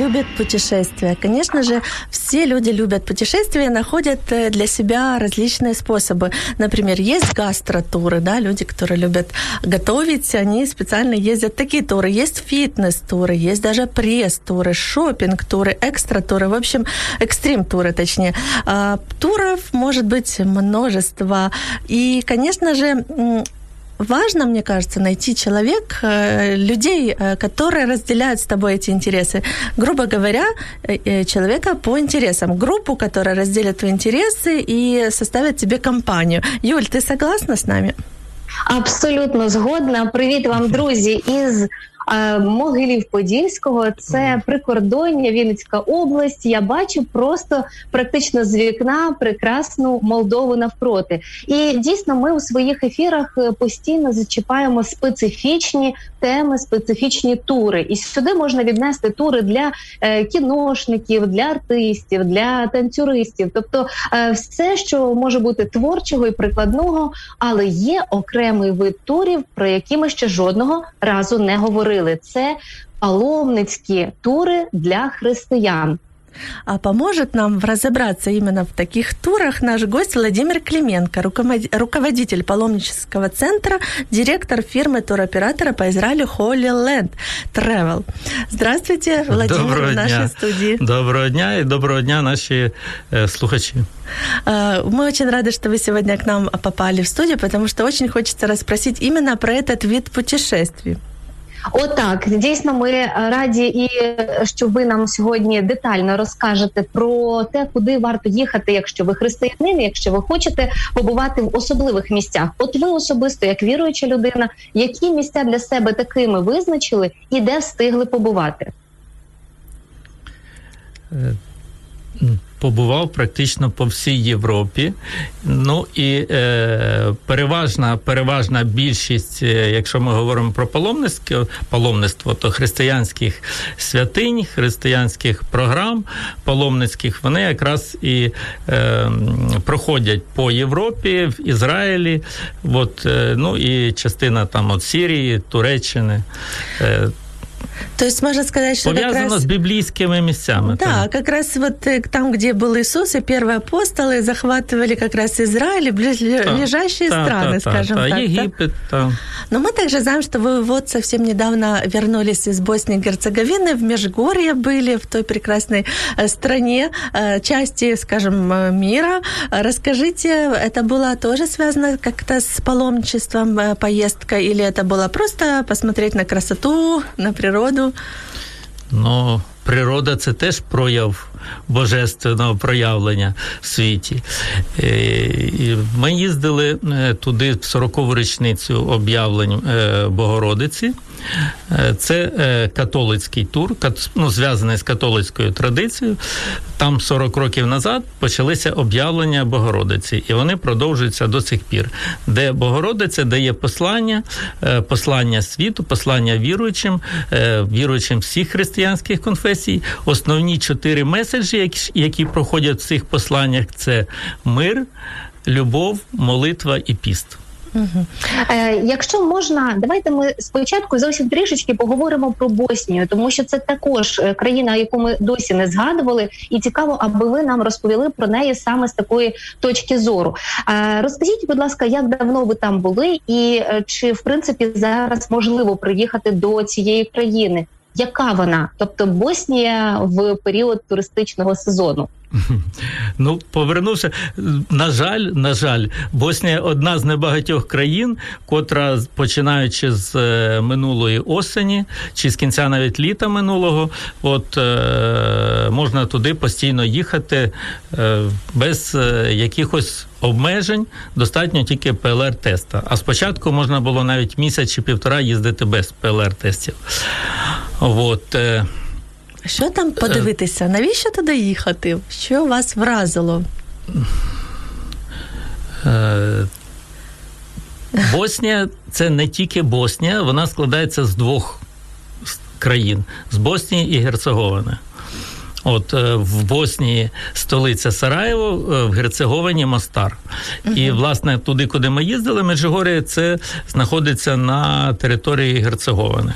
Любит путешествия? Конечно же, все люди любят путешествия и находят э, для себя различные способы. Например, есть гастротуры, да, люди, которые любят готовить, они специально ездят такие туры. Есть фитнес-туры, есть даже пресс-туры, шопинг-туры, экстра-туры, в общем, экстрим-туры, точнее. А, Туров может быть множество. И, конечно же, важно, мне кажется, найти человек, э, людей, э, которые разделяют с тобой эти интересы. Грубо говоря, э, э, человека по интересам. Группу, которая разделит твои интересы и составит тебе компанию. Юль, ты согласна с нами? Абсолютно згодна. Привіт вам, друзі, із е, Могилів Подільського. Це прикордоння, Вінницька область. Я бачу просто практично з вікна прекрасну Молдову навпроти. І дійсно, ми у своїх ефірах е, постійно зачіпаємо специфічні теми, специфічні тури. І сюди можна віднести тури для е, кіношників, для артистів, для танцюристів, тобто е, все, що може бути творчого і прикладного, але є окремий вид турів, про які ми ще жодного разу не говорили. Це паломницькі тури для християн. А поможет нам разобраться именно в таких турах наш гость Владимир Клименко, руковод- руководитель паломнического центра, директор фирмы туроператора по Израилю Holy Land Travel. Здравствуйте, Владимир, Доброго в нашей дня. студии. Доброго дня і доброго дня, наші е, слухачі. Э, Мы очень рады, что вы сегодня к нам попали в студию, потому что очень хочется расспросить именно про этот вид путешествий. Отак, дійсно, ми раді, і е, що ви нам сьогодні детально розкажете про те, куди варто їхати, якщо ви християнин, якщо ви хочете побувати в особливих місцях. От ви особисто, як віруюча людина, які місця для себе такими визначили і де встигли побувати? Побував практично по всій Європі. Ну і е, переважна, переважна більшість, е, якщо ми говоримо про паломництво, паломництво, то християнських святинь, християнських програм паломницьких, вони якраз і е, проходять по Європі, в Ізраїлі, от, е, ну і частина там от Сирії, Туреччини. Е, То есть можно сказать, что как пов'язано раз... з біблійськими місцями. Да, так. как раз вот э, там, где был Иисус, и первые апостолы захватывали как раз Израиль и ближайшие Та, страны, та, та, скажем та, так. да? Єгипет, та. Но мы также знаем, что вы вот совсем недавно вернулись из Боснии и Герцеговины, в Межгорье были, в той прекрасной э, стране, э, части, скажем, э, мира. Э, Расскажите, это было тоже связано как-то с паломничеством э, поездка, или это было просто посмотреть на красоту, на природу? Ну, природа це теж прояв божественного проявлення в світі. Е, Ми їздили е, туди в 40-ту річницю об'явлень е, Богородиці. Це католицький тур, ну, зв'язаний з католицькою традицією. Там 40 років назад почалися об'явлення Богородиці, і вони продовжуються до сих пір, де Богородиця дає послання, послання світу, послання віруючим, віруючим всіх християнських конфесій. Основні чотири меседжі, які- які проходять в цих посланнях, це мир, любов, молитва і піст. Е, якщо можна, давайте ми спочатку зовсім трішечки поговоримо про Боснію, тому що це також е, країна, яку ми досі не згадували, і цікаво, аби ви нам розповіли про неї саме з такої точки зору. Е, розкажіть, будь ласка, як давно ви там були, і е, чи в принципі зараз можливо приїхати до цієї країни? Яка вона? Тобто Боснія в період туристичного сезону? Ну, повернувся. На жаль, на жаль, Боснія одна з небагатьох країн, котра, починаючи з е, минулої осені чи з кінця навіть літа минулого, от е, можна туди постійно їхати е, без якихось обмежень, достатньо тільки ПЛР-теста. А спочатку можна було навіть місяць чи півтора їздити без ПЛР-тестів. От, е, Що там подивитися? Навіщо туди їхати? Що вас вразило? Е, Боснія це не тільки Боснія, вона складається з двох країн: з Боснії і Герцеговини. От е, в Боснії столиця Сараєво, е, в Герцеговині Мостар. І, власне, туди, куди ми їздили, Меджигорія, це знаходиться на території Герцеговини.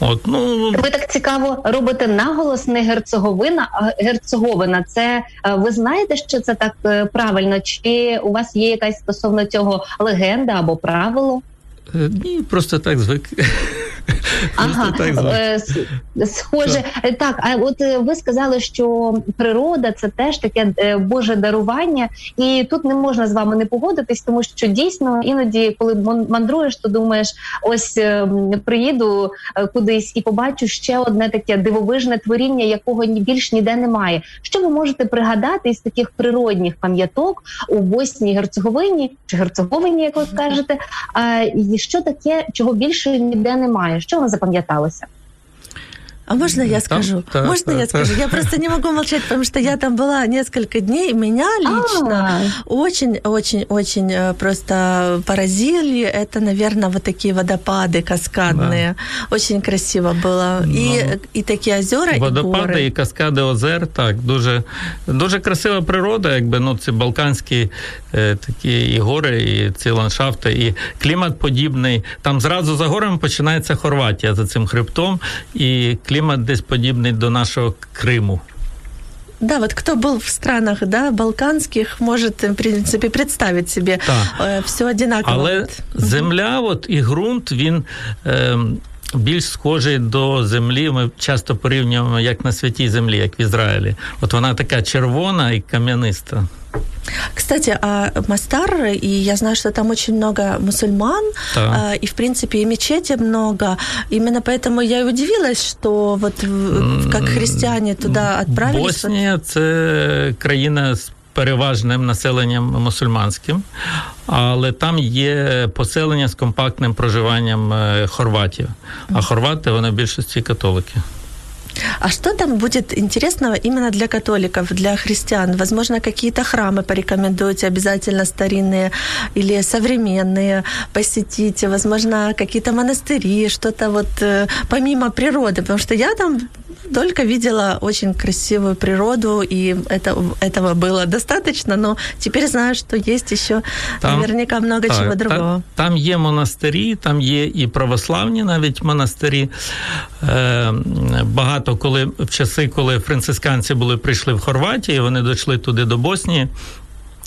От, ну, Ви так цікаво робите наголос не герцоговина, а герцоговина. Це е, ви знаєте, що це так е, правильно? Чи у вас є якась стосовно цього легенда або правило? Ні, просто так звик. Ага, е, схоже, Е, так. А от е, ви сказали, що природа це теж таке Боже дарування, і тут не можна з вами не погодитись, тому що дійсно іноді, коли мандруєш, то думаєш, ось е, приїду кудись і побачу ще одне таке дивовижне творіння, якого ні більш ніде немає. Що ви можете пригадати із таких природних пам'яток у Босній Герцеговині чи Герцеговині, як ви кажете, і що таке, чого більше ніде немає? Що вам запам'яталося? А можно я Там- скажу? да, можно да, я да. скажу? Я просто не могу молчать, потому что я там была несколько дней, и меня лично А, очень-очень-очень э, просто поразили. Это, наверное, вот такие водопады каскадные. Очень красиво было. И, и такие озера, и Водопади горы. і каскади озер, так, дуже, дуже красива природа, якби ну, ці балканські е, такі і гори, і ці ландшафти, і клімат подібний. Там зразу за горами починається Хорватія за цим хребтом, і клімат десь подібний до нашого Криму. Да, вот кто был в странах, да, балканских, может, в принципе, представить себе Так. все одинаково. Але земля, от і ґрунт, він. Е, більш схожий до землі. Ми часто порівнюємо як на святій землі, як в Ізраїлі. От вона така червона і кам'яниста. Кстати, а Мастар, и я знаю, что там очень много мусульман, Так. а, и, в принципе, и мечети много. Именно поэтому я и удивилась, что вот как христиане туда отправились. Боснія це країна з переважним населенням мусульманським, але там є поселення з компактним проживанням е, хорватів. А хорвати вони в більшості католики. А что там будет интересного именно для католиков, для христиан? Возможно, какие-то храмы порекомендуете обязательно старинные или современные посетить? Возможно, какие-то монастыри, что-то вот э, помимо природы, потому что я там только видела очень красивую природу, и это, этого было достаточно, но теперь знаю, что есть еще Там- наверняка много Так, чего та- другого. Там є монастирі, там є і православні навіть монастирі. Е, багато коли в часи, коли францисканці були прийшли в Хорватію, вони дійшли туди до Боснії.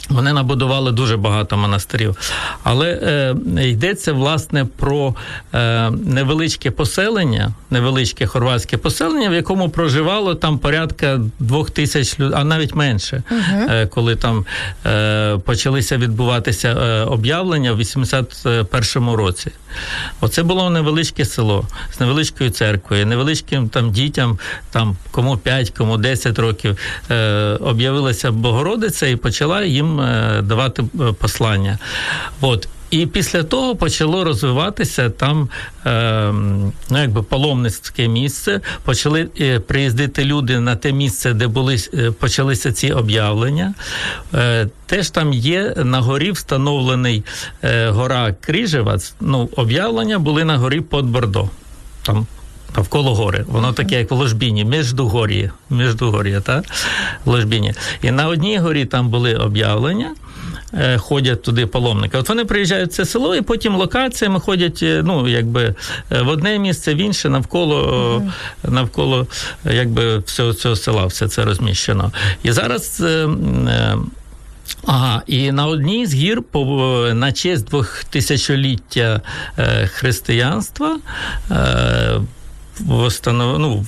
Вони набудували дуже багато монастирів, але е, йдеться власне про е, невеличке поселення, невеличке хорватське поселення, в якому проживало там порядка двох тисяч людей, а навіть менше, е, коли там е, почалися відбуватися е, об'явлення в 81-му році. Оце було невеличке село з невеличкою церквою, невеличким там дітям, там кому 5, кому 10 років, е, об'явилася Богородиця і почала їм е, давати е, послання. От. І після того почало розвиватися там е, ну, якби паломницьке місце. Почали е, приїздити люди на те місце, де були почалися ці об'явлення. Е, теж там є на горі встановлений е, гора Кріжевац. Ну, об'явлення були на горі под Бордо. Там Навколо гори, воно таке, як в ложбіні, міждугор'я, міждугор'я, так? Ложбіні. І на одній горі там були об'явлення, е, ходять туди паломники. От вони приїжджають в це село, і потім локаціями ходять, е, ну, якби е, в одне місце, в інше, навколо, навколо якби, всього цього села все це розміщено. І зараз. Ага, і на одній з гір по на честь двохтисячоліття християнства е, ну,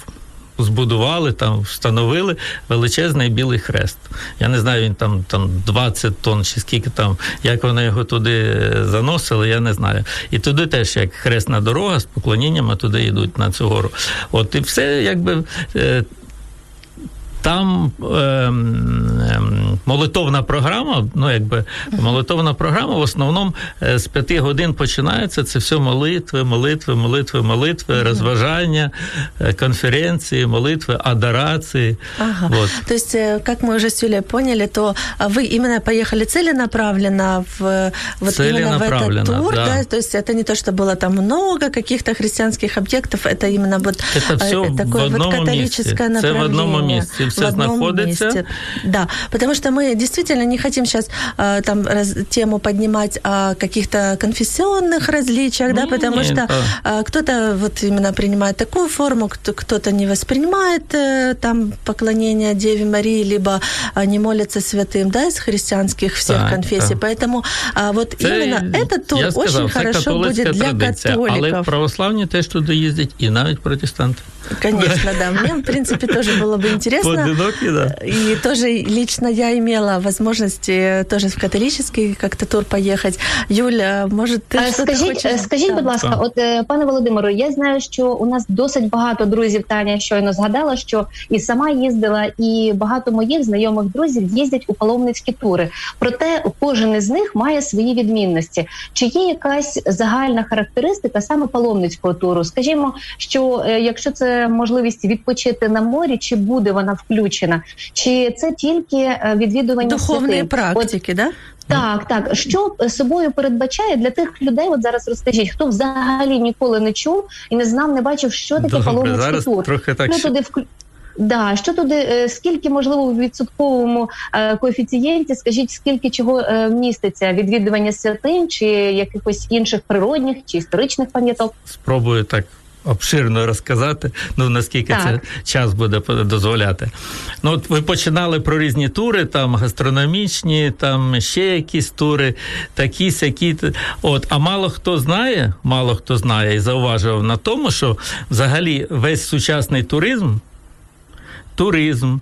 збудували, там встановили величезний білий хрест. Я не знаю, він там там 20 тонн чи скільки там, як вони його туди заносили, я не знаю. І туди теж як хресна дорога з поклоніннями туди йдуть на цю гору. От і все якби Е, там ем, ем, молитовна програма, ну якби молитовна програма в основному е, з п'яти годин починається. Це все молитви, молитви, молитви, молитви, mm-hmm. розважання, е, конференции, молитвы, адорации. Ага. Вот. То есть, как мы уже с Юлей поняли, то вы именно поехали целенаправленно в, вот именно в этот тур, да. да? То есть это не то, что было там много каких-то христианских объектов, это именно вот это все такое в вот католическое месте. направление. Це в одному місці все в одном знаходиться. Месте. Да, потому что мы действительно не хотим сейчас э, там раз, тему поднимать о каких-то конфессионных различиях, да, потому Нет, что да. э, кто-то вот именно принимает такую форму, кто- кто-то не воспринимает э, там поклонение Деве Марии, либо э, не молится святым, да, из христианских всех Так, конфессий. так. Поэтому э, вот Це, именно этот тур я сказав, очень це хорошо католицька будет для традиція, але католиков. православні теж туди їздять, і навіть протестанти. Конечно, да. Мне, в принципе, тоже было бы интересно. Поодинокі, да. И тоже лично я имела возможность э, тоже в католический как-то тур поехать. Юля, может, ты Е, что-то Скажіть, хочешь? е, скажіть, Да. будь ласка, Так. от е, пане Володимиру, я знаю, що у нас досить багато друзів. Таня щойно згадала, що і сама їздила, і багато моїх знайомих друзів їздять у паломницькі тури. Проте кожен із них має свої відмінності. Чи є якась загальна характеристика саме паломницького туру? Скажімо, що е, якщо це можливість відпочити на морі, чи буде вона включена, чи це тільки е, відвідування Духовные святинь? От практики, да? так, так. Що собою передбачає для тих людей? От зараз розкажіть, хто взагалі ніколи не чув і не знав, не бачив, що таке паломницький тур. трохи так. Що ще- туди вклю... Да, що туди, е, скільки можливо в відсотковому е, коефіцієнті, скажіть, скільки чого міститься відвідування святинь чи якихось інших природних чи історичних пам'яток? спробую так. Обширно розказати, ну наскільки Так. це час буде дозволяти. Ну, от ви починали про різні тури, там гастрономічні, там ще якісь тури, такі сякі. От, а мало хто знає, мало хто знає і зауважував на тому, що взагалі весь сучасний туризм. Туризм,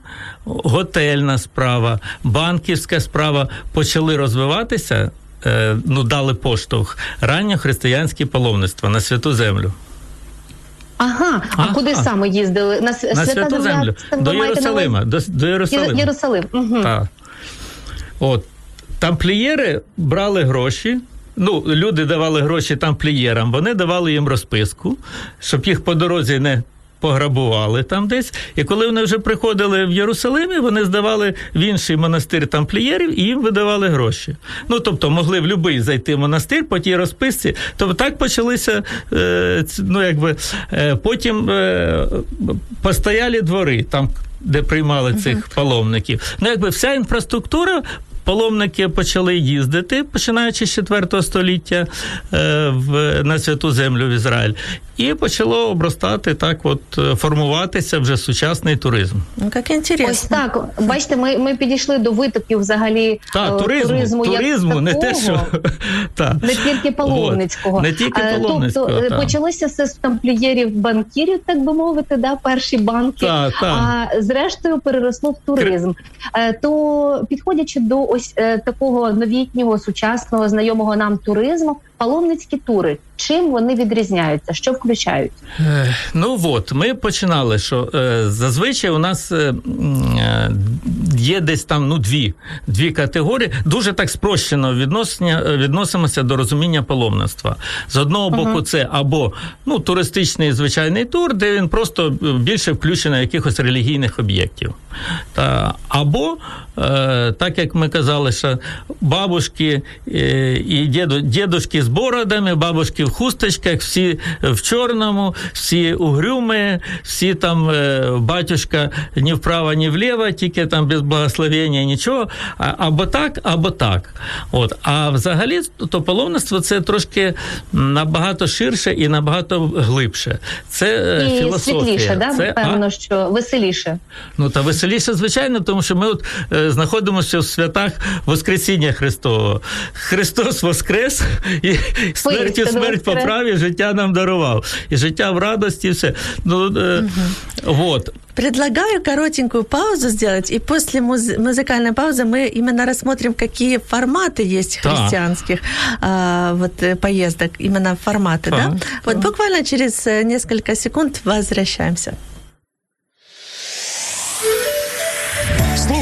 готельна справа, банківська справа почали розвиватися, е, ну дали поштовх ранньохристиянське паломництво на святу землю. Ага, а Ага. куди саме їздили? На, на святу землю до? Єрусалима. До, до Єрусалима. Єрусалим. Угу. Так. От тамплієри брали гроші. Ну, люди давали гроші тамплієрам, вони давали їм розписку, щоб їх по дорозі не пограбували там десь. І коли вони вже приходили в Єрусалимі, вони здавали в інший монастир тамплієрів і їм видавали гроші. Ну, тобто, могли в будь-який зайти в монастир по тій розписці. Тобто так почалися, е, ну, якби, е, потім е, постоялі двори, там, де приймали цих паломників. Ну, якби вся інфраструктура. Паломники почали їздити, починаючи з 4 століття е, в, на святу землю в Ізраїль, і почало обростати так, от е, формуватися вже сучасний туризм. Ну, как интересно. Ось так. Бачите, ми, ми підійшли до витоків взагалі е, туризму, туризму, як туризму, не те, що так. Не тільки паломницького. От, не тільки Е, паломницького, Тобто так. почалося все з тамплієрів банкірів, так би мовити, да, перші банки, так. а зрештою переросло в туризм. Е, То підходячи до ось е, такого новітнього, сучасного, знайомого нам туризму, паломницькі тури, чим вони відрізняються, що включають? Е, Ну от, ми починали, що е, зазвичай у нас е, е, є десь там ну, дві, дві категорії. Дуже так спрощено відносення, відносимося до розуміння паломництва. З одного боку, це або ну, туристичний звичайний тур, де він просто е, більше включений в якихось релігійних об'єктів. Та, або, е, так як ми казали, що бабушки е, і діду, дідушки з бородами, бабушки в хусточках, всі в чорному, всі угрюми, всі там е, батюшка ні вправо, ні вліво, тільки там без благословення, нічого. Або так, або так. От. А взагалі, то паломництво це трошки набагато ширше і набагато глибше. Це е, І філософія. світліше, да? це, а? що веселіше. Ну та веселіше, звичайно, тому що ми от е, знаходимося в святах Воскресіння Христового. Христос Воскрес і смертю Воістину смерть воскрес. поправі, життя нам дарував. І життя в радості, і все. Ну, е, от. предлагаю коротенькую паузу сделать, и после муз- музыкальной паузы мы именно рассмотрим, какие форматы есть Так. христианских а, вот, э, поездок, именно форматы, да? Так, Вот буквально через э, несколько секунд возвращаемся.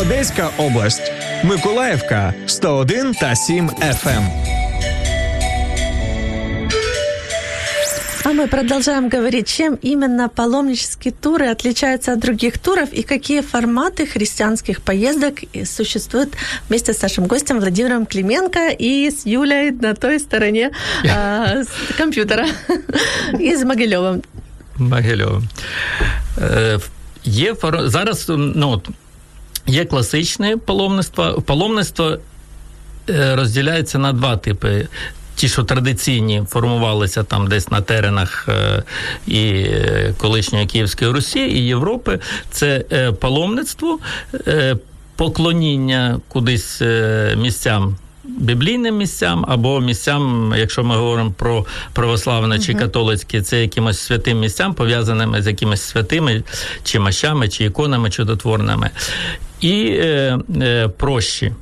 Одеська область, Миколаївка 101 та 7 FM. А мы продолжаем говорить, чем именно паломнические туры отличаются от других туров и какие форматы христианских поездок и существуют вместе с нашим гостем Владимиром Клименко и с Юлей на той стороне а, с компьютера и с Могилевым. Могильовим. Е, є фор... зараз ну, от, є класичне паломництво. Паломництво е, розділяється на два типи. Ті, що традиційні формувалися там десь на теренах е, і е, колишньої Київської Русі, і Європи, це паломництво, поклоніння кудись місцям. Біблійним місцям або місцям, якщо ми говоримо про православне чи католицьке, це якимось святим місцям, пов'язаними з якимись святими, чи мощами, чи іконами чудотворними. І е, е, прощі.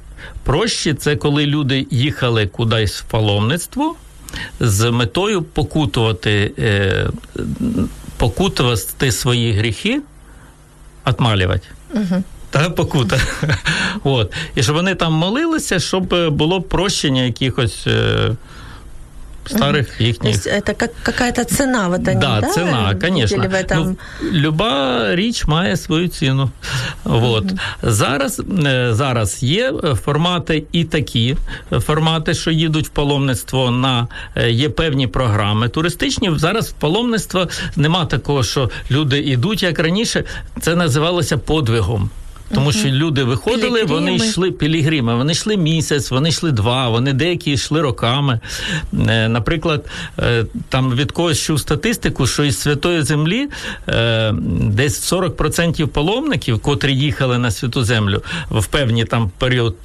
Прощі це коли люди їхали кудись в паломництво з метою покутувати, е, покутувати свої гріхи, отмалювати. Та покута. От. І щоб вони там молилися, щоб е, було прощення якихось е, старих То їхніх. есть это как какая-то цена вот они, Да, да, ціна, звісно. в этом? Ну, люба річ має свою ціну. От. Зараз, е, зараз є формати і такі формати, що їдуть в паломництво на є певні програми туристичні. Зараз в паломництво нема такого, що люди йдуть як раніше. Це називалося подвигом. Тому що люди виходили, вони йшли пілігрими, вони йшли місяць, вони йшли два, вони деякі йшли роками. Е, Наприклад, е, там від когось чув статистику, що із святої землі е, десь 40% паломників, котрі їхали на святу землю в певні там період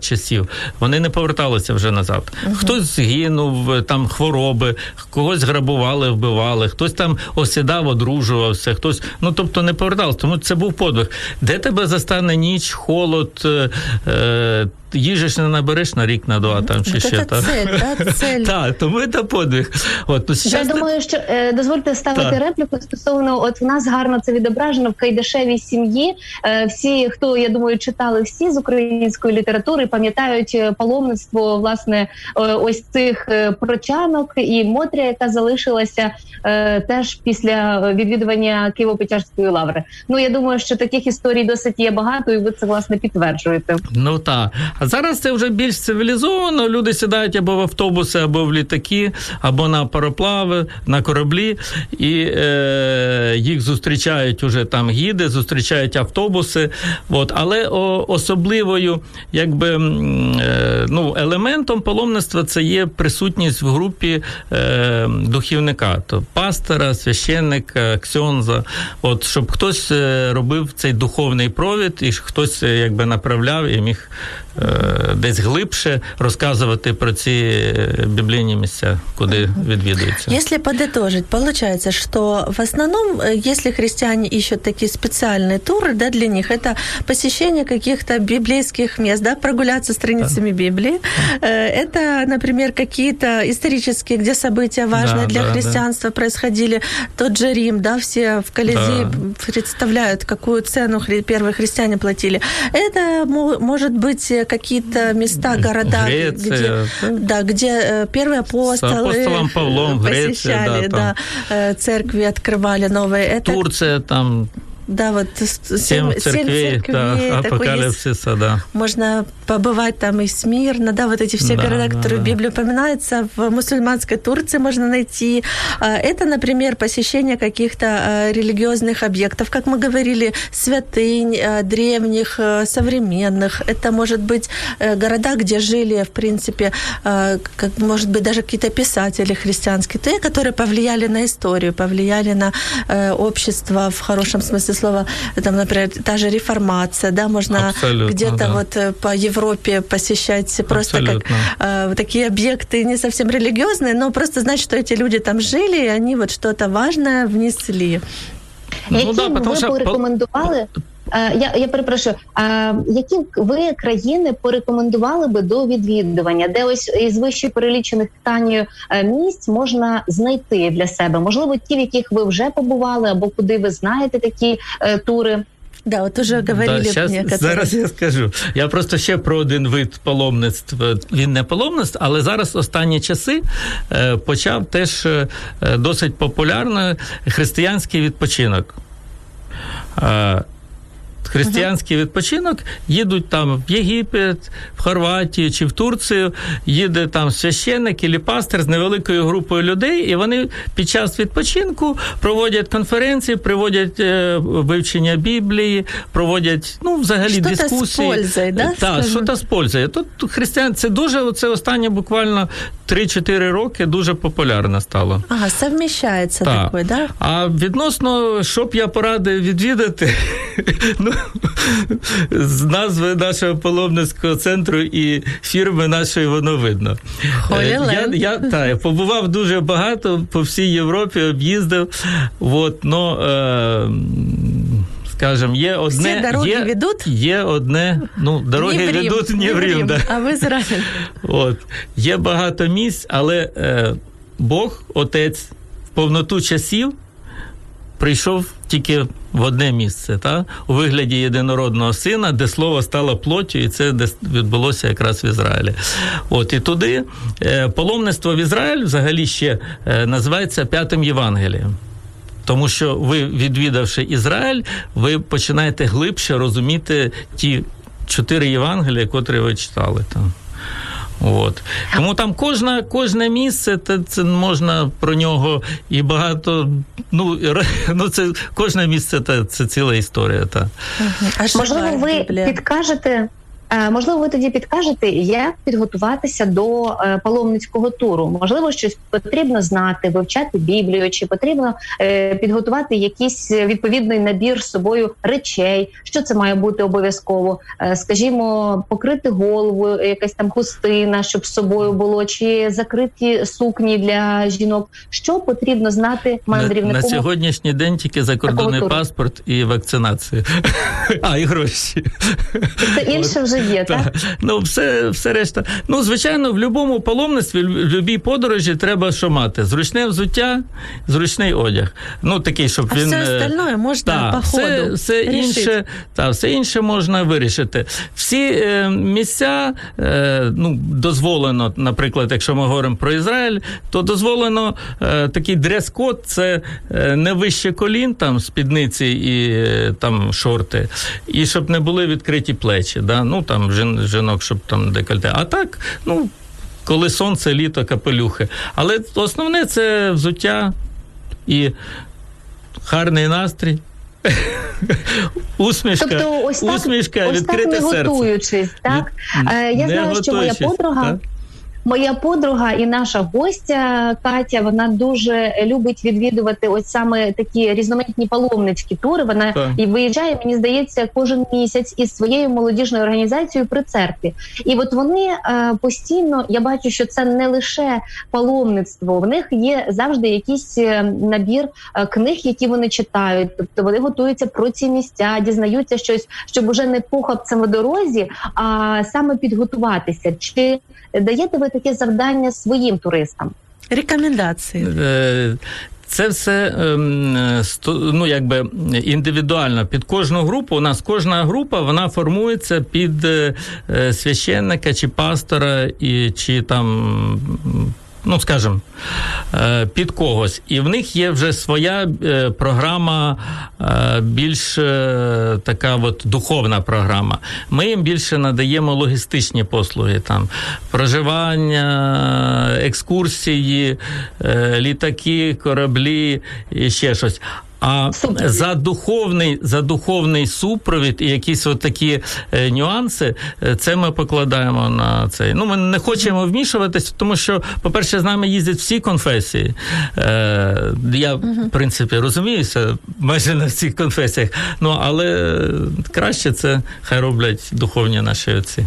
часів, вони не поверталися вже назад. Хтось згинув, там хвороби, когось грабували, вбивали, хтось там осідав, одружувався, хтось, ну тобто не повертався. Тому це був подвиг. Де тебе застане ніч, холод, е, е, їжі ж не набереш на рік, на два там чи ще это так. цель, да, цель. Так, тому це подвиг. От, ну, Я думаю, що е, дозвольте ставити Так. репліку стосовно от в нас гарно це відображено в Кайдашевій сім'ї. Е, всі, хто я думаю, читали всі з української літератури, пам'ятають е, паломництво власне ось цих прочанок і Мотря, яка залишилася е, теж після відвідування Києво-Печерської лаври. Ну я думаю, що таких історій досить є багато, і ви це власне підтверджуєте. Ну так. А зараз це вже більш цивілізовано. Люди сідають або в автобуси, або в літаки, або на пароплави, на кораблі, і е, їх зустрічають уже там гіди, зустрічають автобуси. От. Але о, особливою якби, е, ну, елементом паломництва це є присутність в групі е, духівника, то пастора, священника, ксьонза. От, щоб хтось е, робив цей духовний провід, і хтось е, якби направляв і міг десь глибше розказувати про ці е, біблійні місця, куди відвідуються. Если подытожить, получается, что в основном, э, если христиане ищут такие специальные туры, да, для них это посещение каких-то библейских мест, да, прогуляться страницами Библии. Э, Это, например, какие-то исторические, где события важные Да, для да, да. христианства происходили. Тот же Рим, да, все в Колизее Да. представляют, какую цену хри- первые христиане платили. Это мо- может быть э, какие-то места, города, Греция, где, да, где э, первые апостолы апостолом Павлом в Греции, посещали, да, там. да, э, церкви открывали новые. Это Турція там. Да, вот семь, семь церквей, церквей да, апокалипсиса, да. Можно побывать там и Смирно, да, вот эти все да, города, которые да, в Библии упоминаются. В мусульманской Турции можно найти. А, это, например, посещение каких-то а, религиозных объектов, как мы говорили, святынь, а, древних, современных. Это может быть э, города, где жили, в принципе, как, может быть, даже какие-то писатели христианские, те, которые повлияли на историю, повлияли на э, общество в хорошем смысле слова. Там, например, та же реформация, да, можно Абсолютно, где-то да. вот э, по Европе посещать просто Абсолютно. как э, такие объекты не совсем религиозные, но просто знать, что эти люди там жили, и они вот что-то важное внесли. Ну, Які да, ви що... порекомендували Е, я я перепрошую, а які ви країни порекомендували би до відвідування, де ось із вище перелічених Танію е, місць можна знайти для себе? Можливо, ті, в яких ви вже побували, або куди ви знаєте такі е, тури? Да, от уже говорили да, щас, некоторые. Зараз я скажу. Я просто ще про один вид паломництва. Він не паломництв, але зараз останні часи е, почав теж е, досить популярно християнський відпочинок. Е, християнський відпочинок, їдуть там в Єгипет, в Хорватію чи в Турцію, їде там священник і пастор з невеликою групою людей, і вони під час відпочинку проводять конференції, проводять е, вивчення Біблії, проводять ну, взагалі Что-то дискусії. З пользою, да? Так, що з пользою. Тут християн це дуже це останнє буквально 3-4 роки дуже популярно стало. Ага, совміщається так. такое, да? А відносно, що б я порадив відвідати, ну з назви нашого паломницького центру і фірми нашої воно видно. Е, я я та, побував дуже багато по всій Європі, об'їздив. От, но, е, Скажем, є одне Всі дороги є, ведуть? є одне, ну, дороги не ведуть не, не в Рим. Да. А в Ізраїль. От. Є багато місць, але е, Бог, Отець, в повноту часів прийшов тільки в одне місце, та? у вигляді єдинородного сина, де слово стало плоттю, і це відбулося якраз в Ізраїлі. От І туди е, паломництво в Ізраїль взагалі ще е, називається п'ятим Євангелієм. Тому що ви, відвідавши Ізраїль, ви починаєте глибше розуміти ті чотири Євангелія, котрі ви читали там. От. Тому там кожна, кожне місце, це, це можна про нього і багато. Ну, ну це кожне місце це, це ціла історія. Та. Можливо, ви підкажете. Е, можливо, ви тоді підкажете, як підготуватися до е, паломницького туру. Можливо, щось потрібно знати, вивчати Біблію, чи потрібно е, підготувати якийсь відповідний набір з собою речей. Що це має бути обов'язково? Скажімо, покрити голову, якась там хустина, щоб з собою було, чи закриті сукні для жінок. Що потрібно знати мандрівнику? На, на сьогоднішній день тільки закордонний паспорт і вакцинація. А і гроші. Це інше вже є, так? Ну, все все решта. Ну, звичайно, в будь-якому паломництві, в будь-якій подорожі треба що мати? Зручне взуття, зручний одяг. Ну, такий, щоб а він. Все е, остальное можна та, по ходу все, все інше, та, все інше можна вирішити. Всі е, місця е, ну, дозволено, наприклад, якщо ми говоримо про Ізраїль, то дозволено е, такий дрес-код це е, не вище колін, там спідниці і е, там шорти, і щоб не були відкриті плечі. Да? Ну, там жінок, щоб там декольте. А так, ну, коли сонце, літо, капелюхи. Але основне це взуття і гарний настрій. Усмішка, тобто, ось так, усмішка, ось відкрите так не серце. готуючись, так? Е, я знаю, що моя подруга. Так? Моя подруга і наша гостя Катя вона дуже любить відвідувати ось саме такі різноманітні паломницькі тури. Вона так. і виїжджає, мені здається, кожен місяць із своєю молодіжною організацією при церкві. І от вони е, постійно я бачу, що це не лише паломництво. В них є завжди якийсь е, набір е, книг, які вони читають. Тобто вони готуються про ці місця, дізнаються щось, щоб уже не похапцем в дорозі, а саме підготуватися. Чи даєте ви таке завдання своїм туристам? Рекомендації. Е, це все ем, ну, якби індивідуально під кожну групу. У нас кожна група вона формується під е, священника чи пастора, і чи там ну скажімо, е, під когось. І в них є вже своя е, програма, е, більш така от духовна програма. Ми їм більше надаємо логістичні послуги, там проживання, екскурсії, літаки, кораблі і ще щось. А за духовний за духовний супровід і якісь от такі е, нюанси, е, це ми покладаємо на цей. Ну, ми не хочемо вмішуватись, тому що, по-перше, з нами їздять всі конфесії. Е, Я, в принципі, розуміюся майже на всіх конфесіях. Ну але краще це хай роблять духовні наші отці.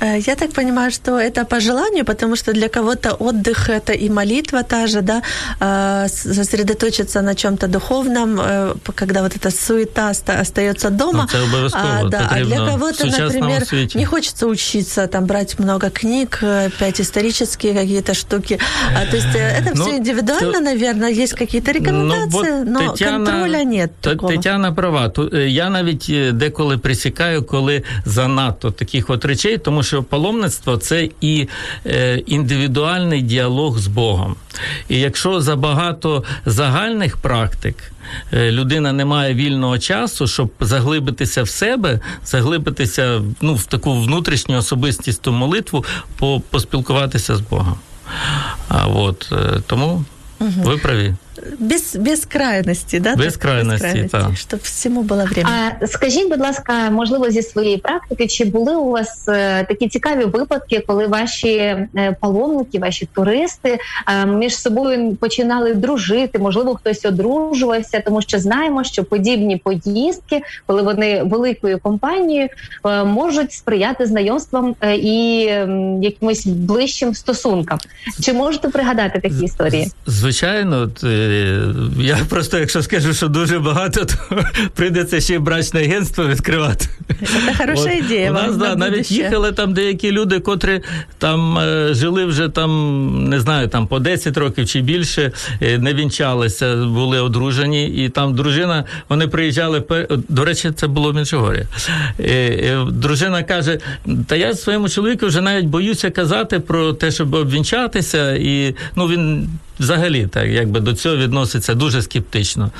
Э, я так понимаю, что это по желанию, потому что для кого-то отдых это и молитва та же, да, э, сосредоточиться на чем-то духовном, э, когда вот эта суета остается дома. Ну, а, да, а для кого-то, например, свете. не хочется учиться, там брать много книг, опять исторические какие-то штуки. А, то есть это ну, все индивидуально, то, наверное, есть какие-то рекомендации, ну, но Тетяна, контроля нет. Такого. Тетяна права. Я навіть деколи присікаю, коли занадто таких от речей, тому що паломництво це і е, індивідуальний діалог з Богом. І якщо забагато загальних практик, е, людина не має вільного часу, щоб заглибитися в себе, заглибитися ну, в таку внутрішню особистісту молитву, поспілкуватися з Богом. А от е, тому угу. ви праві без без крайності, да? Без крайності, так. щоб всьому було время. А скажіть, будь ласка, можливо, зі своєї практики, чи були у вас е, такі цікаві випадки, коли ваші е, паломники, ваші туристи е, між собою починали дружити? Можливо, хтось одружувався, тому що знаємо, що подібні поїздки, коли вони великою компанією, можуть сприяти знайомствам і якимось ближчим стосункам. Чи можете пригадати такі історії? Звичайно, я просто, якщо скажу, що дуже багато, то прийдеться ще брачне агентство відкривати. Це хороша ідея. У нас да, навіть їхали там деякі люди, котрі там е, жили вже там, не знаю, там по 10 років чи більше, е, не вінчалися, були одружені, і там дружина, вони приїжджали, до речі, це було в Меншогорі. Е, дружина каже: Та я своєму чоловіку вже навіть боюся казати про те, щоб обвінчатися, і ну він взагалі так якби до цього відноситься дуже скептично.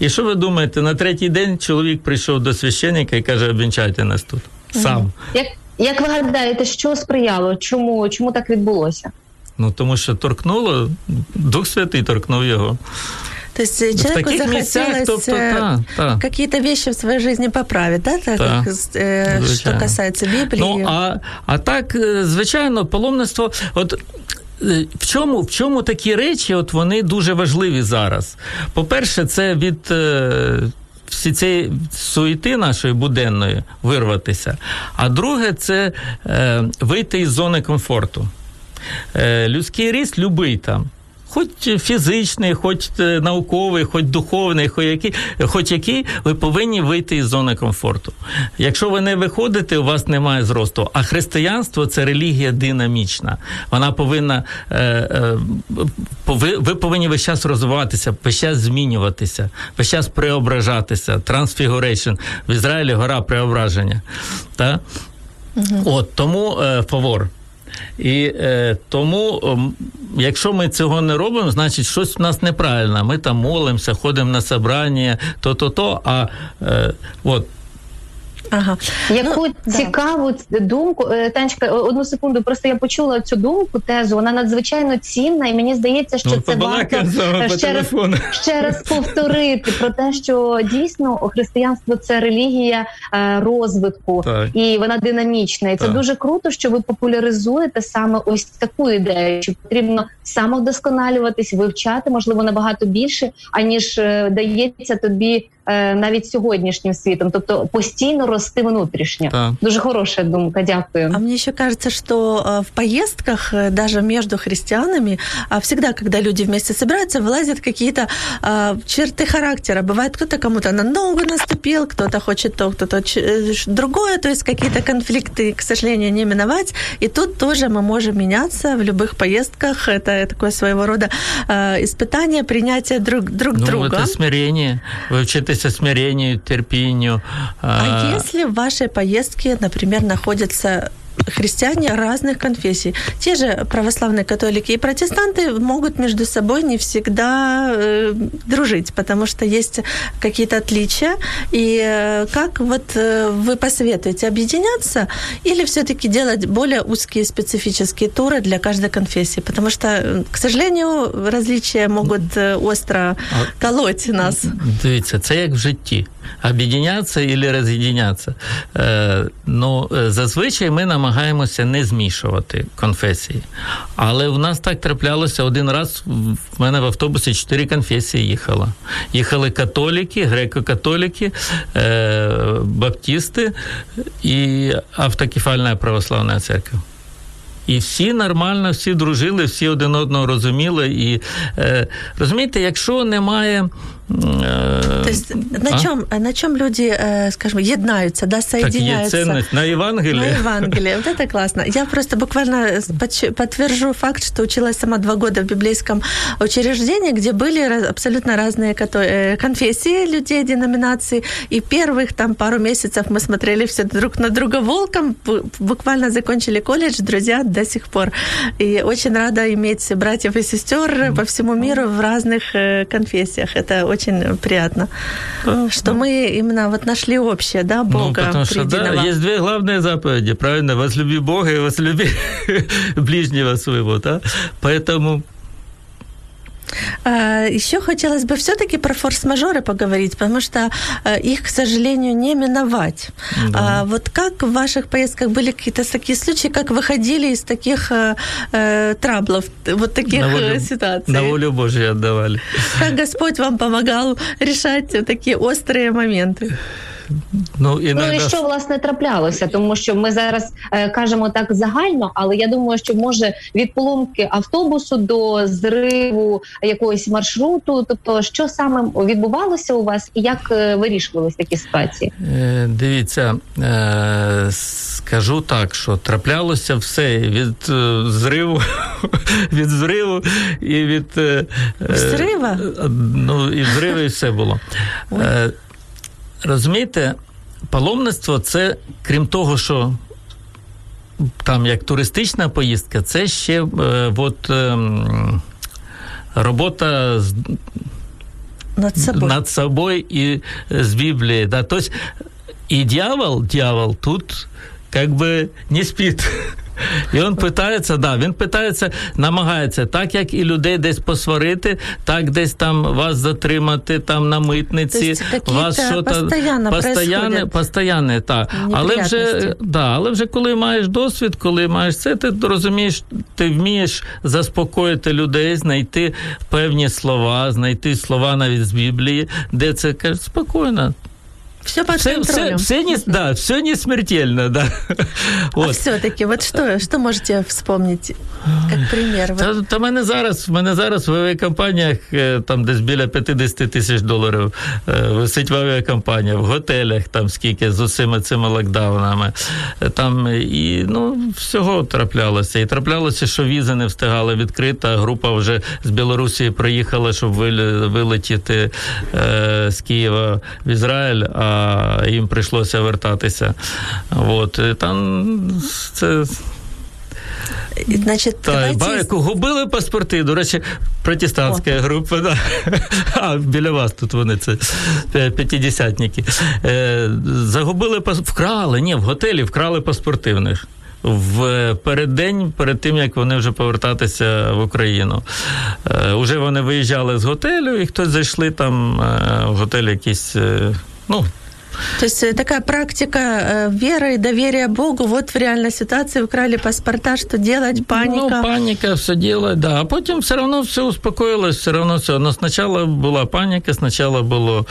І що ви думаєте, на третій день чоловік прийшов до священника і каже, обвінчайте нас тут. Сам. Як як ви гадаєте, що сприяло? Чому чому так відбулося? Ну тому що торкнуло, Дух Святий торкнув його. То есть в человеку захотелось тобто, та, та. какие-то вещи в своей жизни поправить, да? Так, та. как, э, что касается Библии. Ну, а, а так, звичайно, паломництво, от Е, в чому в чому такі речі от вони дуже важливі зараз? По-перше, це від е, всі цієї суєти нашої буденної вирватися. А друге, це е, вийти із зони комфорту. Е, Людський ріст любий там хоч фізичний, хоч е, науковий, хоч духовний, хоч який, хоч який, ви повинні вийти із зони комфорту. Якщо ви не виходите, у вас немає зросту. А християнство це релігія динамічна. Вона повинна е, е, ви, ви повинні весь час розвиватися, весь час змінюватися, весь час преображатися. Transfiguration в Ізраїлі гора преображення. Та? Угу. От тому е, фавор. І е, тому, якщо ми цього не робимо, значить щось в нас неправильно. Ми там молимося, ходимо на собрання, то-то-то. А е, от Ага. Яку ну, цікаву да. думку, е, Танечка, одну секунду, просто я почула цю думку, тезу, вона надзвичайно цінна, і мені здається, що ну, це варто ще раз, ще раз повторити про те, що дійсно християнство це релігія е, розвитку, так. і вона динамічна. І це так. дуже круто, що ви популяризуєте саме ось таку ідею, що потрібно самовдосконалюватись, вивчати, можливо, набагато більше, аніж е, дається тобі навіть сьогоднішнім світом, тобто постійно рости внутрішньо. Так. Дуже хороша думка. Дякую. А мне еще кажется, что э, в поездках э, даже между христианами всегда, когда люди вместе собираются, вылазят какие-то э, черты характера. Бывает, кто-то кому-то на ногу наступил, кто-то хочет то, кто-то другое, то есть какие-то конфликты, к сожалению, не миновать. И тут тоже мы можем меняться в любых поездках. Это такое своего рода испытание, принятие друг, друг ну, друга. Это смирение. Вы учитесь смирению, терпению. А, если в вашей поездке, например, находятся христиане разных конфессий. Те же православные католики и протестанты могут между собой не всегда э, дружить, потому что есть какие-то отличия. И э, как вот э, вы посоветуете, объединяться или все-таки делать более узкие специфические туры для каждой конфессии? Потому что, к сожалению, различия могут э, остро колоть нас. Дивіться, це як в житті. Об'єднятися і роз'єднятися. Е, ну, е, зазвичай ми намагаємося не змішувати конфесії. Але в нас так траплялося один раз. В мене в автобусі чотири конфесії їхало. Їхали католіки, греко-католіки, е, баптісти і автокефальна православна церква. І всі нормально, всі дружили, всі один одного розуміли. І е, розумієте, якщо немає. Э, То есть на а? чем, на чем люди, э, скажем, еднаются, да, соединяются? Так ценность на Евангелие. На Евангелие. Вот это классно. Я просто буквально подтвержу факт, что училась сама два года в библейском учреждении, где были абсолютно разные э, конфессии людей, деноминации. И первых там пару месяцев мы смотрели все друг на друга волком, буквально закончили колледж, друзья до сих пор. И очень рада иметь братьев и сестер по всему миру в разных конфессиях. Это очень приятно, что мы именно вот нашли общее, да, ну, Бога. Ну, потому что, да, есть две главные заповеди, правильно? Возлюби Бога и возлюби ближнего своего, да? Поэтому еще хотелось бы все-таки про форс-мажоры поговорить, потому что их, к сожалению, не миновать. Да. Вот как в ваших поездках были какие-то такие случаи, как выходили из таких э, траблов, вот таких на волю, ситуаций? На волю Божью отдавали. Как Господь вам помогал решать такие острые моменты? Ну і ну, і що власне траплялося, тому що ми зараз е, кажемо так загально, але я думаю, що може від поломки автобусу до зриву якогось маршруту, тобто що саме відбувалося у вас, і як е, вирішувалися такі ситуації? Е, дивіться, е, скажу так, що траплялося все від е, зриву, від зриву і від е, Зрива? Ну і зриви, і все було. Розумієте, паломництво це, крім того, що там як туристична поїздка, це ще е, от, е, робота з. Над собою. над собою і з Біблії. Да? Тобто і дьявол, дьявол тут как бы не спить. І він питається, да, він питається, намагається, так як і людей десь посварити, так десь там вас затримати там на митниці, вас що постоянне, постоянне, так. Але вже да, але вже коли маєш досвід, коли маєш це, ти розумієш, ти вмієш заспокоїти людей, знайти певні слова, знайти слова навіть з Біблії, де це каже спокійно. Все под все, контролем. Все, все не, да, все не смертельно, да. Вот. А все-таки, вот что, что можете вспомнить, как пример? Та, та мене зараз, в мене зараз в авіакомпаніях там десь біля 50 тисяч доларів висить в авіакомпаніях, в готелях, там скільки з усіма цими локдаунами. Там і ну, всього траплялося. І траплялося, що візи не встигали відкрити, група вже з Білорусі приїхала, щоб вилетіти е, з Києва в Ізраїль. а їм прийшлося вертатися. От, Там це. Значить, давайте... Губили паспорти, до речі, протестантська О. група. Да. А, біля вас тут вони це п'ятидесятники. Е, загубили вкрали, ні, в готелі вкрали паспорти в них в переддень, перед тим як вони вже повертатися в Україну. Е, Уже вони виїжджали з готелю, і хтось зайшли там е, в готель якісь. Е, ну, то есть э, такая практика э, веры и доверия Богу, вот в реальной ситуации украли паспорта, что делать, паника. Ну, паника, все делать, да. А потом все равно все успокоилось, все равно все. Но сначала была паника, сначала было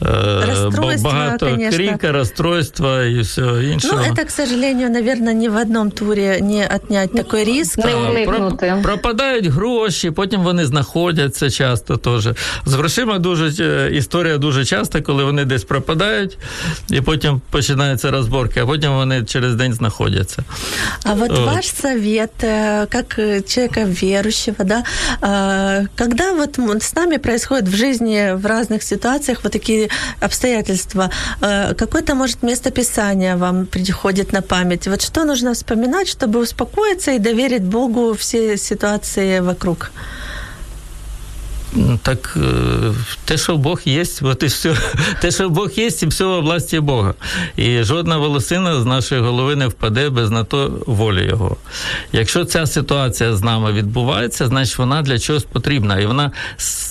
э, багато конечно. крика, расстройства и все іншого. Ну, это, к сожалению, наверное, ни в одном туре не отнять такой риск. Не Про, пропадають гроші, потім вони знаходяться часто теж. З грошима дуже історія дуже часто, коли вони десь пропадають, і потім починаються розборки, а потім вони через день знаходяться. А вот О. ваш совет, э, как человека верующего, да, когда вот с нами происходит в жизни в разных ситуациях вот такие обстоятельства, какое-то, может, местописание вам приходит на память? Вот что нужно вспоминать, чтобы успокоиться и доверить Богу все ситуации вокруг? Так е, те, що Бог є, от і все. Те, що Бог є, і все в власті Бога. І жодна волосина з нашої голови не впаде без на то волі Його. Якщо ця ситуація з нами відбувається, значить вона для чогось потрібна. І вона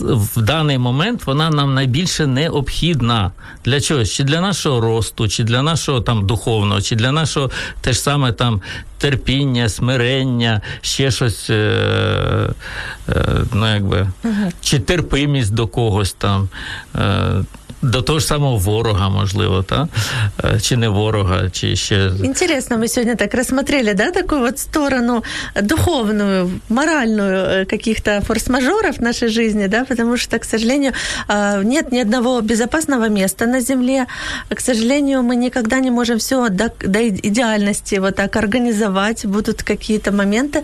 в даний момент вона нам найбільше необхідна для чогось, чи для нашого росту, чи для нашого там духовного, чи для нашого те ж саме там терпіння, смирення, ще щось, е, е, ну якби, uh чи терпимість до когось там. Е, до того ж самого ворога, можливо, та? чи не ворога, чи ще. Интересно, мы сегодня так рассмотрели, да, такую вот сторону духовную, моральную каких-то форс-мажоров в нашей жизни, да, потому что, к сожалению, нет ни одного безопасного места на Земле. К сожалению, мы никогда не можем все до, до идеальности вот так организовать, будут какие-то моменты.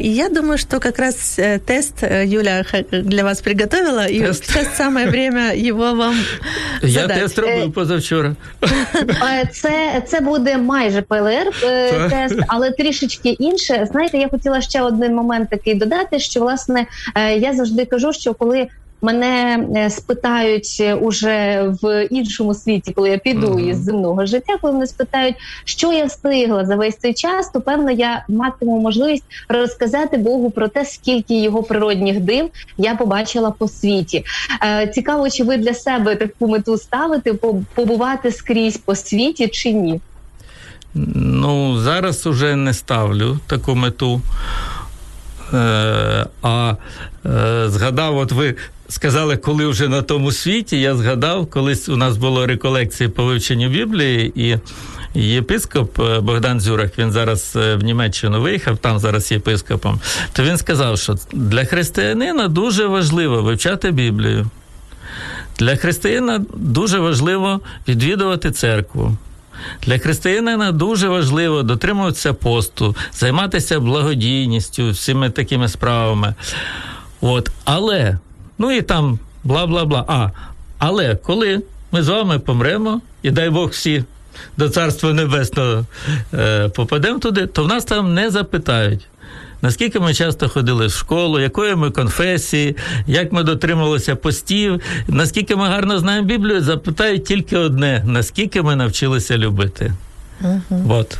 И я думаю, что как раз э, тест э, Юля для вас приготовила, тест. и сейчас самое время его вам я тест робив е, позавчора. Е, це це буде майже ПЛР е, тест, але трішечки інше. Знаєте, я хотіла ще один момент такий додати, що власне я завжди кажу, що коли мене е, спитають уже в іншому світі, коли я піду mm-hmm. із земного життя, коли мене спитають, що я встигла за весь цей час, то певно я матиму можливість розказати Богу про те, скільки його природних див я побачила по світі. Е, Цікаво, чи ви для себе таку мету ставите, побувати скрізь по світі чи ні? Ну зараз уже не ставлю таку мету. Е, а е, згадав, от ви сказали, коли вже на тому світі, я згадав, колись у нас було реколекції по вивченню Біблії, і єпископ е, Богдан Зюрах, він зараз в Німеччину виїхав, там зараз єпископом, то він сказав, що для християнина дуже важливо вивчати Біблію. Для християнина дуже важливо відвідувати церкву. Для християнина дуже важливо дотримуватися посту, займатися благодійністю, всіми такими справами. От. Але, ну і там бла бла бла. А, але коли ми з вами помремо, і дай Бог всі до Царства Небесного е, попадемо туди, то в нас там не запитають наскільки ми часто ходили в школу, якої ми конфесії, як ми дотримувалися постів, наскільки ми гарно знаємо Біблію, запитають тільки одне: наскільки ми навчилися любити. Угу. От.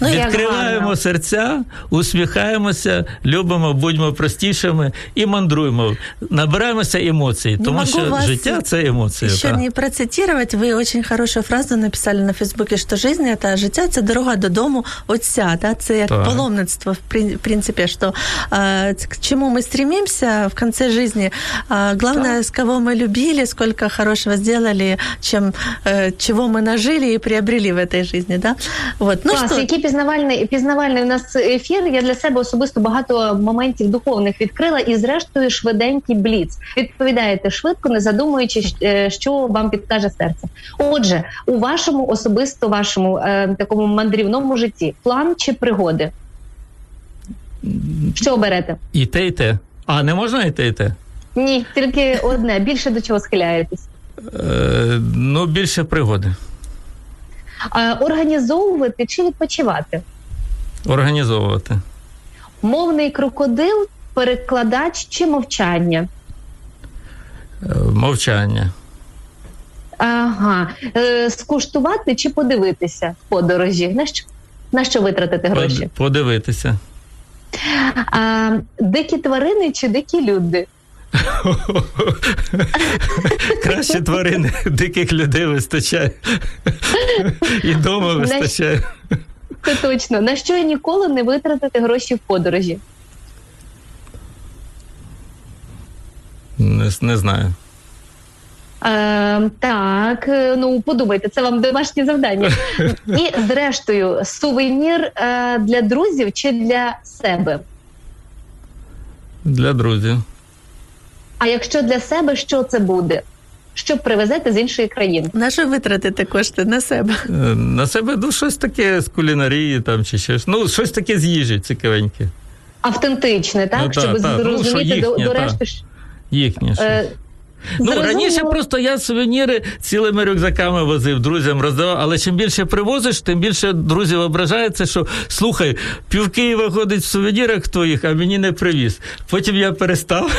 Ну, Відкриваємо серця, усміхаємося, любимо, будьмо простішими і мандруємо, набираємося емоцій, не тому що життя це емоції. Ще не процитувати, ви дуже хорошу фразу написали на Фейсбуці, що життя це життя це дорога додому отця. Да? Це як так. паломництво, в принципі, що а, к чому ми стремимося в кінці життя. А, главное, так. с кого мы любили, сколько хорошего сделали, чем э, чего мы нажили и приобрели в этой жизни. Да? Вот. Ну, Клас, який пізнавальний пізнавальний у нас ефір. Я для себе особисто багато моментів духовних відкрила, і зрештою швиденький бліц. Відповідаєте швидко, не задумуючись, е, що вам підкаже серце. Отже, у вашому особисто вашому е, такому мандрівному житті план чи пригоди? Що оберете? І те, і те. А не можна і те, і те? Ні, тільки одне. Більше до чого схиляєтесь? Е, Ну, більше пригоди. Організовувати чи відпочивати? Організовувати. Мовний крокодил, перекладач чи мовчання? Е, мовчання. Ага. Е, скуштувати чи подивитися в подорожі? На що, на що витратити гроші? Подивитися. А, Дикі тварини чи дикі люди? Краще тварини диких людей вистачає. І дома вистачає. Це точно. На що я ніколи не витратити гроші в подорожі? Не, не знаю. Е, Так, ну подумайте, це вам домашнє завдання. І, зрештою, сувенір е, для друзів чи для себе? Для друзів. А якщо для себе, що це буде? що привезете з іншої країни? На що витратите кошти на себе? Е, На себе ну, щось таке з кулінарії там чи ще Ну, щось таке з їжі цікавеньке. Автентичне, так? Ну, та, Щоб та. Ну, що зрозуміти до, до решти. Та. Їхнє. що. Ну, раніше просто я сувеніри цілими рюкзаками возив, друзям роздавав, але чим більше привозиш, тим більше друзів ображається, що слухай, пів Києва ходить в сувенірах твоїх, а мені не привіз. Потім я перестав.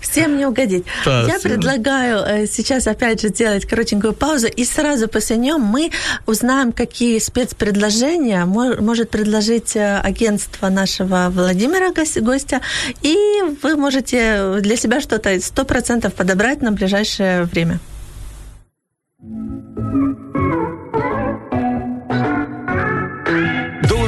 Всем не угодить. Я предлагаю э, сейчас опять же сделать коротенькую паузу, и сразу после нее мы узнаем, какие спецпредложения мо- может предложить э, агентство нашего Владимира гос- гостя, и вы можете для себя что-то 100% подобрать на ближайшее время.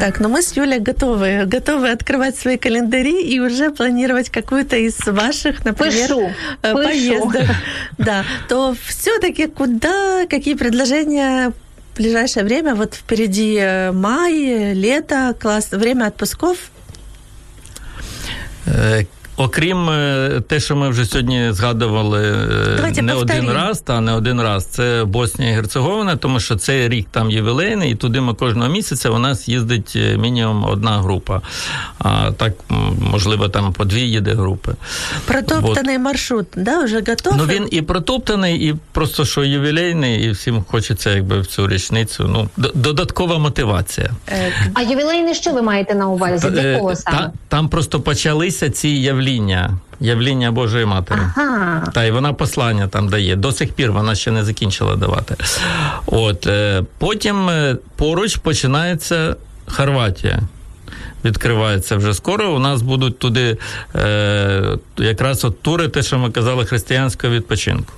Так, но мы с Юлей готовы, готовы открывать свои календари и уже планировать какую-то из ваших, например, Пишу, э, поездок. Да, то все-таки куда, какие предложения в ближайшее время? Вот впереди э, май, лето, класс, время отпусков. Окрім е, те, що ми вже сьогодні згадували е, Давайте не один раз, та не один раз, це Боснія і Герцеговина, тому що цей рік там ювілейний, і туди ми кожного місяця у нас їздить е, мінімум одна група. А так, можливо, там по дві їде групи. Протоптанный маршрут, да, уже готов? Ну він і протоптаний, і просто що ювілейний, і всім хочеться якби в цю річницю. Ну, д- додаткова мотивація. А ювілейне що ви маєте на увазі? Для Е, кого саме? та- там просто почалися ці явління, явління Божої Матері. Ага. Та й вона послання там дає. До сих пір вона ще не закінчила давати. От е, потім е, поруч починається Хорватія. Відкривається вже скоро. У нас будуть туди е, якраз от тури, те, що ми казали, християнського відпочинку.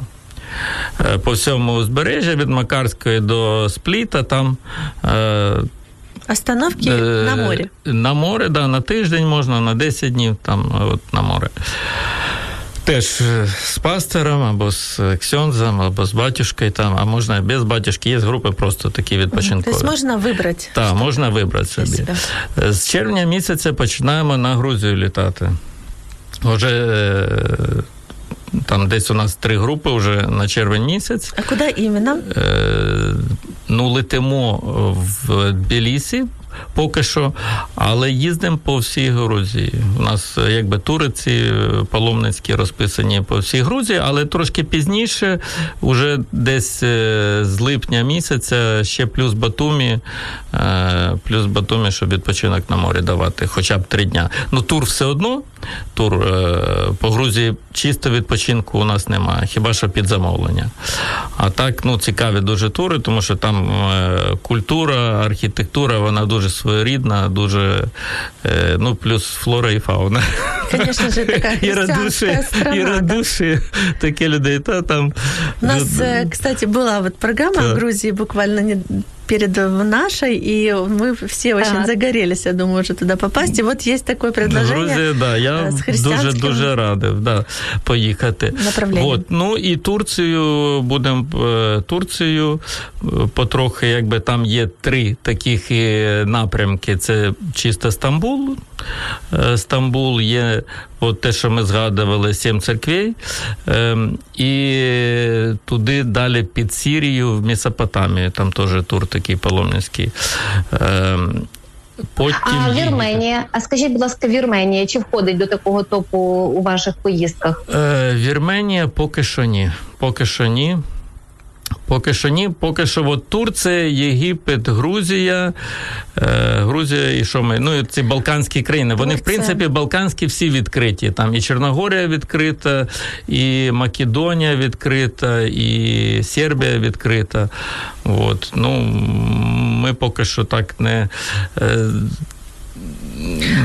Е, По всьому узбережжя від Макарської до Спліта там. Е, Остановки Е, на море. На море, да, на тиждень можна, на 10 днів там от, на море. Теж е, з пастором, або з ксьонзом, або з батюшкою, там, а можна без батюшки. Є групи просто такі відпочинкові. есть можно выбрать. Так, можна вибрати собі. себе. Е, З червня місяця починаємо на Грузію літати. Вже е, там десь у нас три групи вже на червень місяць. А куда именно? Е, ну, летимо в Тбілісі поки що, але їздимо по всій Грузії. У нас е, якби тури ці е, паломницькі розписані по всій Грузії, але трошки пізніше, уже десь е, з липня місяця, ще плюс Батумі, е, плюс Батумі, щоб відпочинок на морі давати, хоча б три дня. Ну, тур все одно. Тур е, по Грузії чисто відпочинку у нас немає, хіба що під замовлення. А так, ну, цікаві дуже тури, тому що там е, культура, архітектура, вона дуже своєрідна, дуже е, ну, плюс флора і фауна. Конечно же, такая І радуші, і радуші, таке людей, та там. У нас, кстати, была вот программа в Грузии буквально не перед нашей, и мы все очень Ага. загорелись, я думаю, уже туда попасть. И вот есть такое предложение. Грузія, да, я е, дуже дуже радив да, поїхати. От, ну і Турцію будемо е, Турцію е, потрохи, якби там є три таких е, напрямки: це чисто Стамбул. Стамбул є от те, що ми згадували, сім церквей, е, і туди далі під Сірію, в Месопотамію, там теж тур такий паломницький. Е, Потім А Вірменія, а скажіть, будь ласка, Вірменія чи входить до такого топу у ваших поїздках? Е, Вірменія поки що ні. Поки що ні. Поки що ні. Поки що от Турція, Єгипет, Грузія. Е, Грузія і що ми? Ну, і ці Балканські країни. Вони, в принципі, Балканські всі відкриті. Там і Чорногорія відкрита, і Македонія відкрита, і Сербія відкрита. От. Ну, ми поки що так не. Е,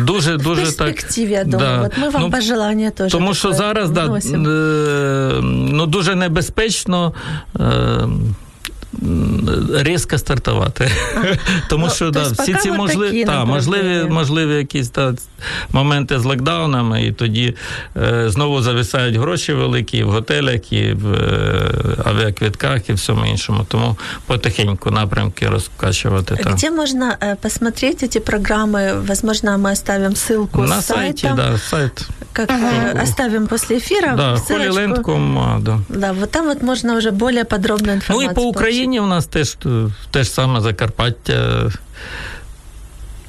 Дуже, В дуже так. перспективе, я думаю. да. От ми вам Ну, пожелания теж. Тому що зараз да, е, ну, дуже небезпечно. Е, різко стартувати. Тому Ну, що то да, есть всі пока ці от можливі, такі та, можливі, направлення. можливі якісь та, моменти з локдаунами, і тоді е, знову зависають гроші великі і в готелях, і в е, авіаквитках, і всьому іншому. Тому потихеньку напрямки розкачувати. Та. Где можно э, посмотреть эти программы? Возможно, мы оставим ссылку На с сайті, сайтом, да, сайт. как э, оставим после эфира. Да, ссылочку. Holyland.com, а, да. Да, вот там вот можно уже более подробную Ну информацию і по Україні у нас теж те ж саме Закарпаття.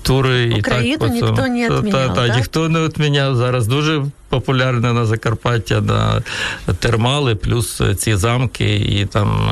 Тури і Україну так ніхто не відміняв, та, та, так? ніхто не відміняв. Зараз дуже популярне на Закарпаття на термали, плюс ці замки і там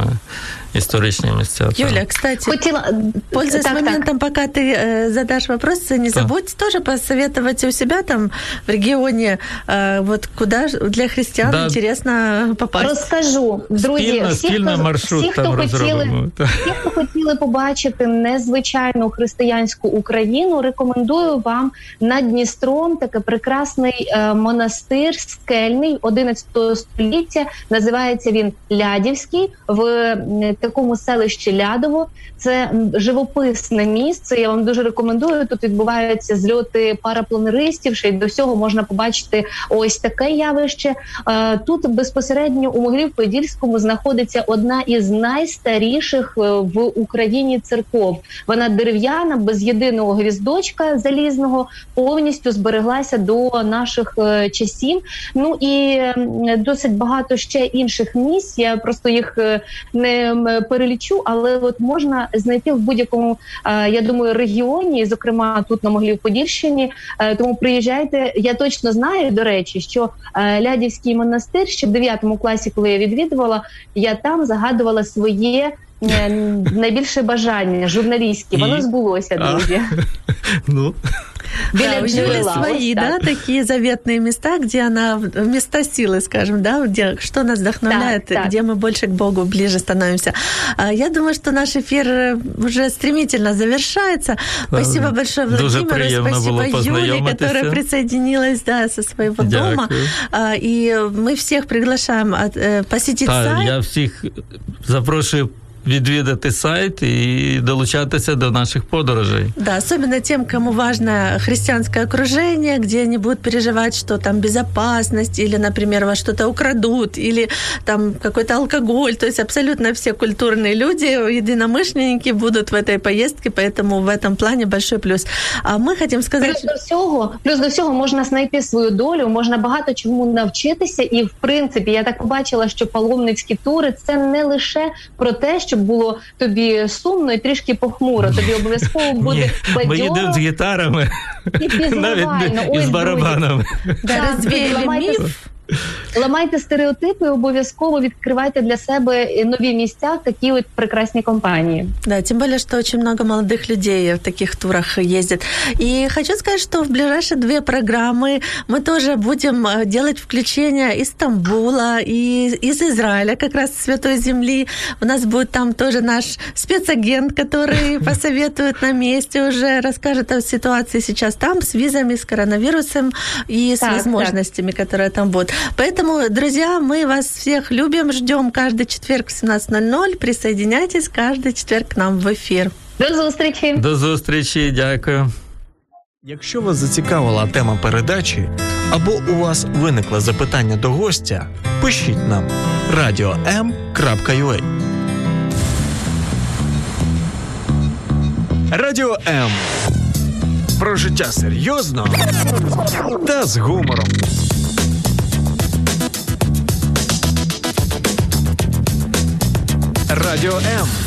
е, історичні місця. та. Юля, кстати, Хотіла Пользуясь так, так. моментом, пока ты э, задашь вопрос, не Да. забудь тоже посоветовать у себя там в регионе, э, вот куда ж- для христиан Да. интересно попасть. Розкажу, друзі, Спільно, всі, спільно хто, маршрут всі, хто там хотіли, розробимо. Та. Ті, хто хотіли побачити незвичайну християнську Україну, рекомендую вам над Дністром таке прекрасний е, монастир скельний 11 століття. Називається він Лядівський в м, такому селищі Лядово. Це живописне місце. Я вам дуже рекомендую. Тут відбуваються зльоти парапланеристів. Ще й до всього можна побачити ось таке явище. Е, Тут безпосередньо у Могилів-Подільському знаходиться одна із найстаріших е, в Україні церков. Вона дерев'яна, без єдиного гвіздочка залізного, повністю збереглася до наших е, часів. Ну і досить багато ще інших місць. Я просто їх не перелічу, але от можна знайти в будь-якому, е, я думаю, регіоні, зокрема тут на Могилів-Подільщині. Е, Тому приїжджайте. Я точно знаю, до речі, що е, Лядівський монастир ще в 9 класі, коли я відвідувала, я там загадувала своє. е, Найбільше бажання журналістське, І? воно збулося, А. друзі. Ну, Да, у Юли джерела, свои, ось да, так. такие заветные места, где она, места силы, скажем, да, где что нас вдохновляет, Так, так. где мы больше к Богу ближе становимся. А, Я думаю, что наш эфир э, уже стремительно завершается. Спасибо большое Дуже Владимиру, приємно спасибо було Юле, познайомитися. которая присоединилась, да, со своего дома. Дякую. А, И мы всех приглашаем от- э, посетить Та, сайт. я всіх запрошую відвідати сайт і долучатися до наших подорожей. Да, особенно тем, кому важно христианское окружение, где они будут переживать, что там безопасность, или, например, вас что-то украдут, или там какой-то алкоголь. То есть абсолютно все культурные люди, единомышленники будут в этой поездке, поэтому в этом плане большой плюс. А мы хотим сказать... Плюс до всього, плюс до всього можна знайти свою долю, можна багато чому навчитися. І в принципі, я так побачила, що паломницькі тури це не лише про те, щоб було тобі сумно і трішки похмуро. Тобі обов'язково буде ми їдемо з гітарами, і навіть Ой, і з друзі, барабанами. Да, Так, развеяли ламайте, миф. ламайте стереотипи, обов'язково відкривайте для себе нові місця в такій от прекрасній компанії. Да, тем более, что очень много молодых людей в таких турах ездит. И хочу сказать, что в ближайшие две программы мы тоже будем э, делать включение из Стамбула и из Израиля, как раз с Святой Земли. У нас будет там тоже наш спецагент, который посоветует на месте уже, расскажет о ситуации сейчас там с визами, с коронавирусом и с Так, так. возможностями, которые там будут. Поэтому, друзья, мы вас всех любим, ждем каждый четверг в 17.00. Присоединяйтесь каждый четверг к нам в эфир. До зустрічі! До зустрічі, дякую. Якщо вас зацікавила тема передачі або у вас виникло запитання до гостя, пишіть нам radio.m.ua Радіо М. Про життя серйозно та з гумором. Радіо М.